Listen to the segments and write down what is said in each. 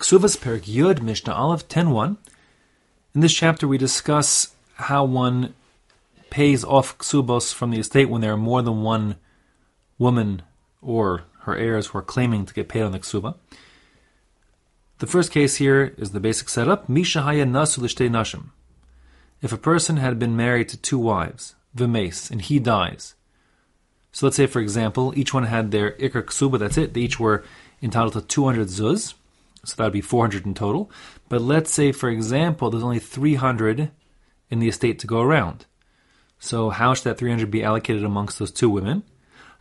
Ksuvas Perik Yud Mishnah Aleph 10.1. In this chapter we discuss how one pays off ksubos from the estate when there are more than one woman or her heirs who are claiming to get paid on the ksuba. The first case here is the basic setup. Misha haya nasu nashim. If a person had been married to two wives, v'mes, and he dies. So let's say, for example, each one had their ikar ksuba, that's it. They each were entitled to 200 zuz. So that would be 400 in total. But let's say, for example, there's only 300 in the estate to go around. So how should that 300 be allocated amongst those two women?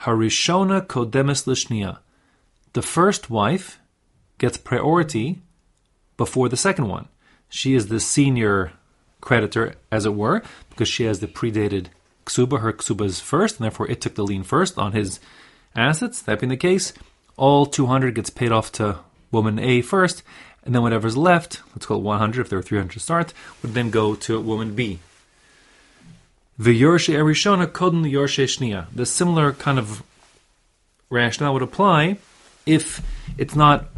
Harishona kodemes lishnia. The first wife gets priority before the second one. She is the senior creditor, as it were, because she has the predated ksuba. Her ksuba is first, and therefore it took the lien first on his assets. That being the case, all 200 gets paid off to woman A first, and then whatever's left, let's call it 100 if there are 300 to start, would then go to woman B. The Yorshe Erishona Kodin Yorshe Shnia. The similar kind of rationale would apply if it's not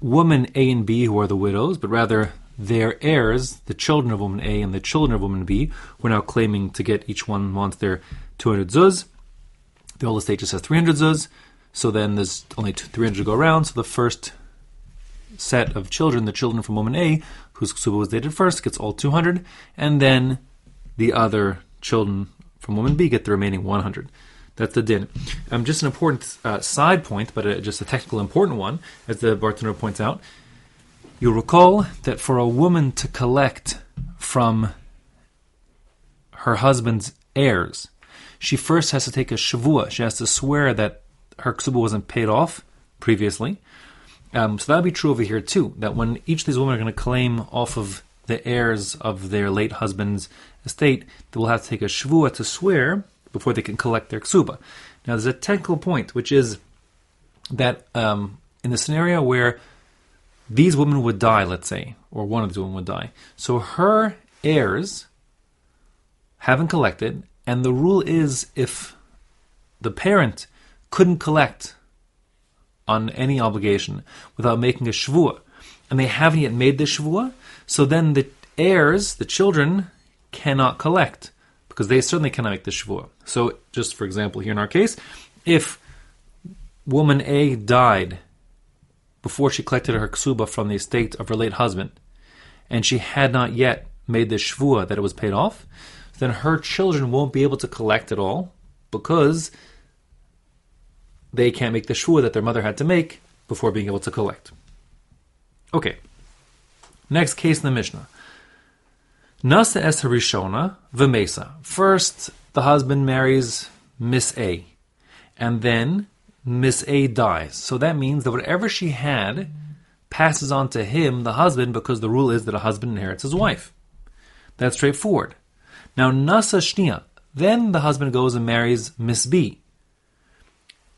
woman A and B who are the widows, but rather their heirs, the children of woman A and the children of woman B, who are now claiming to get each one wants their 200 zuz. The oldest estate just has 300 zuz, so then there's only 300 to go around, so the first set of children, the children from woman A, whose ksuba was dated first, gets all 200, and then the other children from woman B get the remaining 100. That's the din. Um, just an important uh, side point, but a, just a technical important one, as the Bartenura points out. You'll recall that for a woman to collect from her husband's heirs, she first has to take a shavua. She has to swear that her ksuba wasn't paid off previously, um, so that'll be true over here too. That when each of these women are going to claim off of the heirs of their late husband's estate, they will have to take a shvua to swear before they can collect their ksuba. Now, there's a technical point, which is that um, in the scenario where these women would die, let's say, or one of these women would die, so her heirs haven't collected, and the rule is if the parent couldn't collect on any obligation without making a shvua, and they haven't yet made the shvua, so then the heirs, the children, cannot collect because they certainly cannot make the shvua. So, just for example, here in our case, if woman A died before she collected her ksuba from the estate of her late husband, and she had not yet made the shvua that it was paid off, then her children won't be able to collect at all because they can't make the shvua that their mother had to make before being able to collect. Okay. Next case in the Mishnah. Nasa es harishona v'mesa. First, the husband marries Miss A, and then Miss A dies. So that means that whatever she had passes on to him, the husband, because the rule is that a husband inherits his wife. That's straightforward. Now, Nasa Shnia. Then the husband goes and marries Miss B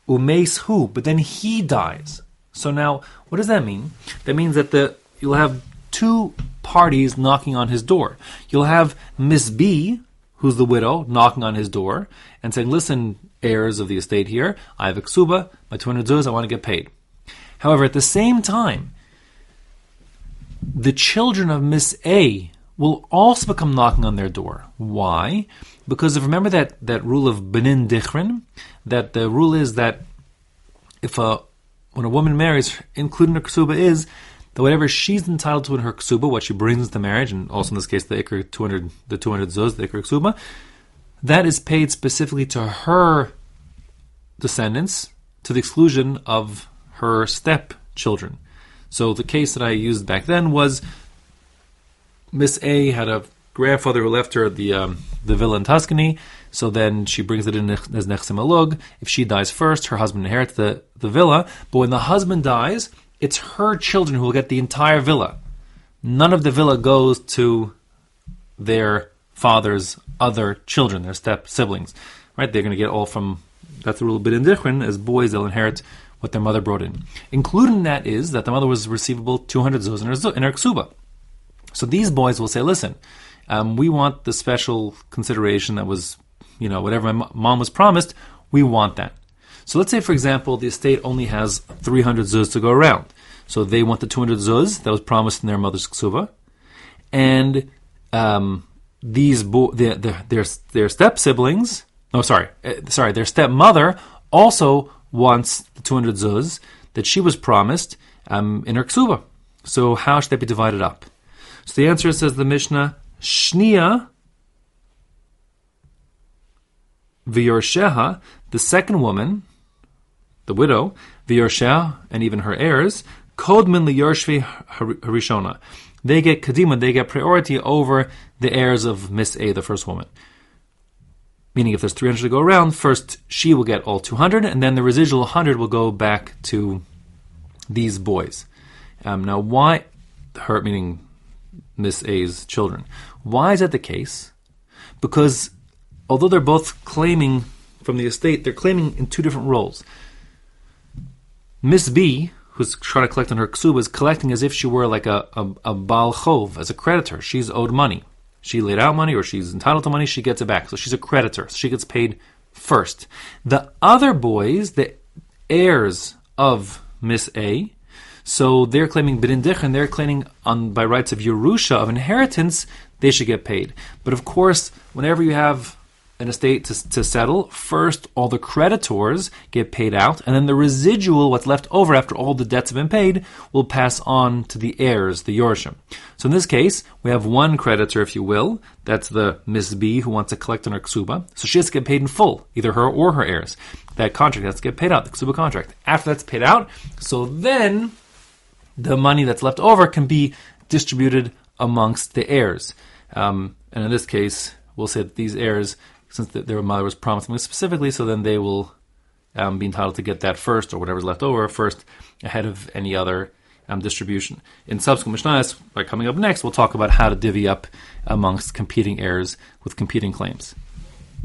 umes who, but then he dies. So now, what does that mean? That means that the you'll have two parties knocking on his door. You'll have Miss B, who's the widow, knocking on his door and saying, "Listen, heirs of the estate here, I have a ksuba, my 200 zuz, I want to get paid." However, at the same time, the children of Miss A will also become knocking on their door. Why? Because if remember that, that rule of Benin Dichrin, that the rule is that if a when a woman marries, including her ksuba, is that whatever she's entitled to in her ksuba, what she brings to marriage, and also in this case the ikar 200, the 200 zuz, the ikar ksuba, that is paid specifically to her descendants to the exclusion of her stepchildren. So the case that I used back then was Miss A had a grandfather who left her the um, the villa in Tuscany. So then she brings it in as nichsei milug. If she dies first, her husband inherits the, the villa. But when the husband dies, it's her children who will get the entire villa. None of the villa goes to their father's other children, their step siblings. Right? They're going to get all from that's a little bit indifferent. As boys, they'll inherit what their mother brought in. Included in that is that the mother was receivable 200 zuz in her, in her ksuba. So these boys will say, listen, um, we want the special consideration that was, you know, whatever my mom was promised, we want that. So let's say, for example, the estate only has 300 zuz to go around. So they want the 200 zuz that was promised in their mother's ksuba. And um, these bo- the, the, their, their step siblings, oh, sorry, uh, sorry, their stepmother also wants the 200 zuz that she was promised um, in her ksuba. So how should they be divided up? So the answer says the Mishnah, Shnia V'yorsheha, the second woman, the widow, V'yorsheha, and even her heirs, Kodmin liyorshei harishona. They get kadima, they get priority over the heirs of Miss A, the first woman. Meaning, if there's 300 to go around, first she will get all 200, and then the residual 100 will go back to these boys. Um, now, why her, meaning Miss A's children? Why is that the case? Because although they're both claiming from the estate, they're claiming in two different roles. Miss B, who's trying to collect on her ksuba, is collecting as if she were like a, a, a as a creditor. She's owed money. She laid out money or she's entitled to money, she gets it back. So she's a creditor. So she gets paid first. The other boys, the heirs of Miss A, so they're claiming bidin and they're claiming on by rights of Yerusha, of inheritance, they should get paid. But of course, whenever you have an estate to, to settle, first all the creditors get paid out, and then the residual, what's left over after all the debts have been paid, will pass on to the heirs, the Yorshim. So in this case, we have one creditor, if you will, that's the Miss B who wants to collect on her ksuba. So she has to get paid in full, either her or her heirs. That contract has to get paid out, the ksuba contract. After that's paid out, so then the money that's left over can be distributed amongst the heirs. Um, and in this case, we'll say that these heirs since their mother was promised something specifically, so then they will um, be entitled to get that first or whatever's left over first ahead of any other um, distribution. In subsequent Mishnahs, by coming up next, we'll talk about how to divvy up amongst competing heirs with competing claims.